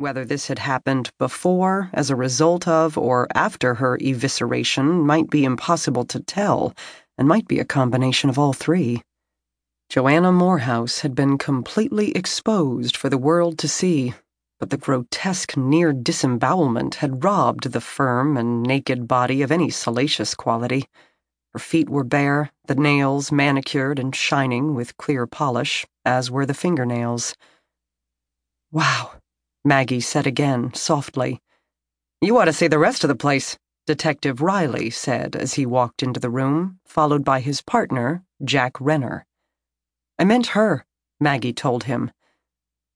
Whether this had happened before, as a result of, or after her evisceration might be impossible to tell, and might be a combination of all three. Joanna Morehouse had been completely exposed for the world to see, but the grotesque near disembowelment had robbed the firm and naked body of any salacious quality. Her feet were bare, the nails manicured and shining with clear polish, as were the fingernails. Wow, Maggie said again, softly. You ought to see the rest of the place, Detective Riley said as he walked into the room, followed by his partner, Jack Renner. I meant her, Maggie told him.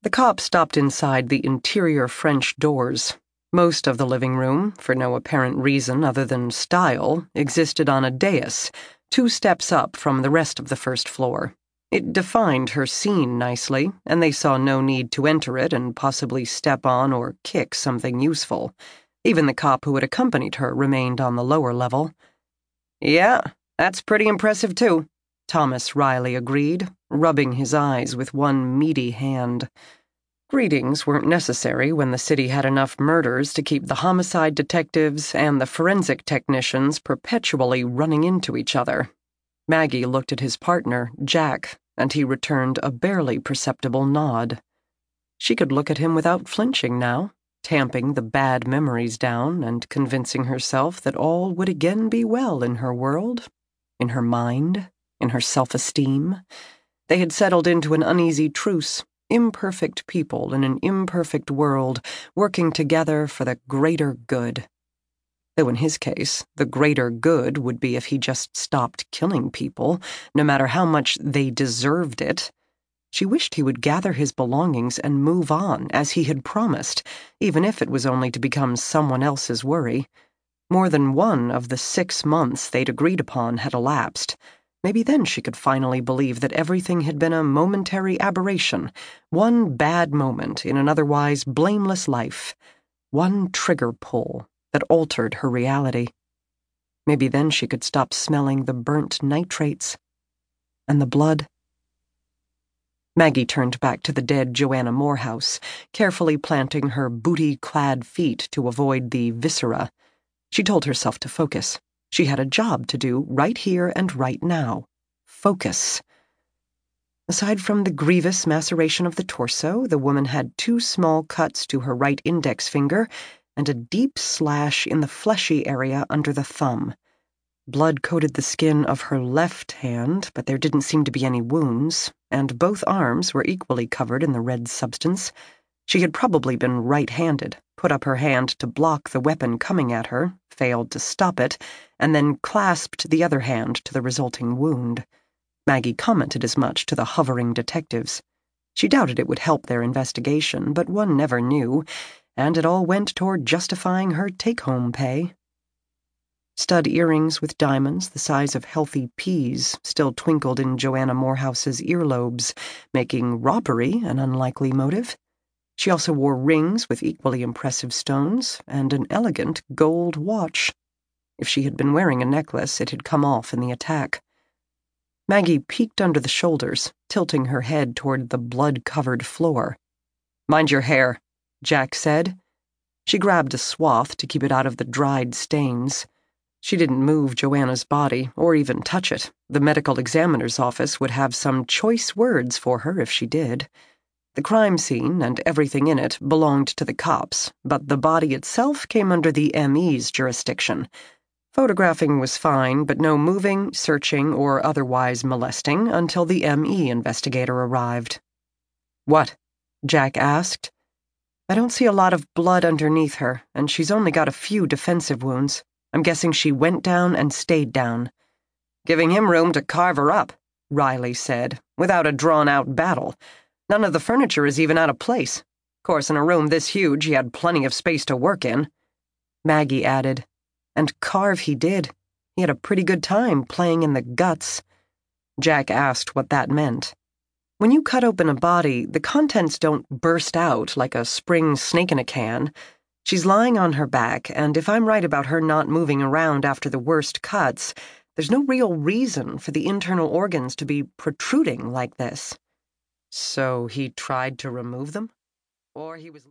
The cop stopped inside the interior French doors. Most of the living room, for no apparent reason other than style, existed on a dais, two steps up from the rest of the first floor. It defined her scene nicely, and they saw no need to enter it and possibly step on or kick something useful. Even the cop who had accompanied her remained on the lower level. Yeah, that's pretty impressive, too, Thomas Riley agreed, rubbing his eyes with one meaty hand. Greetings weren't necessary when the city had enough murders to keep the homicide detectives and the forensic technicians perpetually running into each other. Maggie looked at his partner, Jack, and he returned a barely perceptible nod. She could look at him without flinching now tamping the bad memories down and convincing herself that all would again be well in her world, in her mind, in her self esteem. They had settled into an uneasy truce, imperfect people in an imperfect world, working together for the greater good. Though in his case, the greater good would be if he just stopped killing people, no matter how much they deserved it. She wished he would gather his belongings and move on, as he had promised, even if it was only to become someone else's worry. More than one of the six months they'd agreed upon had elapsed. Maybe then she could finally believe that everything had been a momentary aberration, one bad moment in an otherwise blameless life, one trigger pull that altered her reality. Maybe then she could stop smelling the burnt nitrates and the blood. Maggie turned back to the dead Joanna Morehouse, carefully planting her booty clad feet to avoid the viscera. She told herself to focus. She had a job to do right here and right now. Focus. Aside from the grievous maceration of the torso, the woman had two small cuts to her right index finger and a deep slash in the fleshy area under the thumb. Blood coated the skin of her left hand, but there didn't seem to be any wounds, and both arms were equally covered in the red substance. She had probably been right handed, put up her hand to block the weapon coming at her, failed to stop it, and then clasped the other hand to the resulting wound. Maggie commented as much to the hovering detectives. She doubted it would help their investigation, but one never knew, and it all went toward justifying her take home pay. Stud earrings with diamonds the size of healthy peas still twinkled in Joanna Morehouse's earlobes, making robbery an unlikely motive. She also wore rings with equally impressive stones and an elegant gold watch. If she had been wearing a necklace, it had come off in the attack. Maggie peeked under the shoulders, tilting her head toward the blood covered floor. Mind your hair, Jack said. She grabbed a swath to keep it out of the dried stains. She didn't move Joanna's body, or even touch it. The medical examiner's office would have some choice words for her if she did. The crime scene and everything in it belonged to the cops, but the body itself came under the ME's jurisdiction. Photographing was fine, but no moving, searching, or otherwise molesting until the ME investigator arrived. What? Jack asked. I don't see a lot of blood underneath her, and she's only got a few defensive wounds. I'm guessing she went down and stayed down. Giving him room to carve her up, Riley said, without a drawn out battle. None of the furniture is even out of place. Of course, in a room this huge, he had plenty of space to work in. Maggie added, and carve he did. He had a pretty good time playing in the guts. Jack asked what that meant. When you cut open a body, the contents don't burst out like a spring snake in a can. She's lying on her back, and if I'm right about her not moving around after the worst cuts, there's no real reason for the internal organs to be protruding like this. So he tried to remove them? Or he was.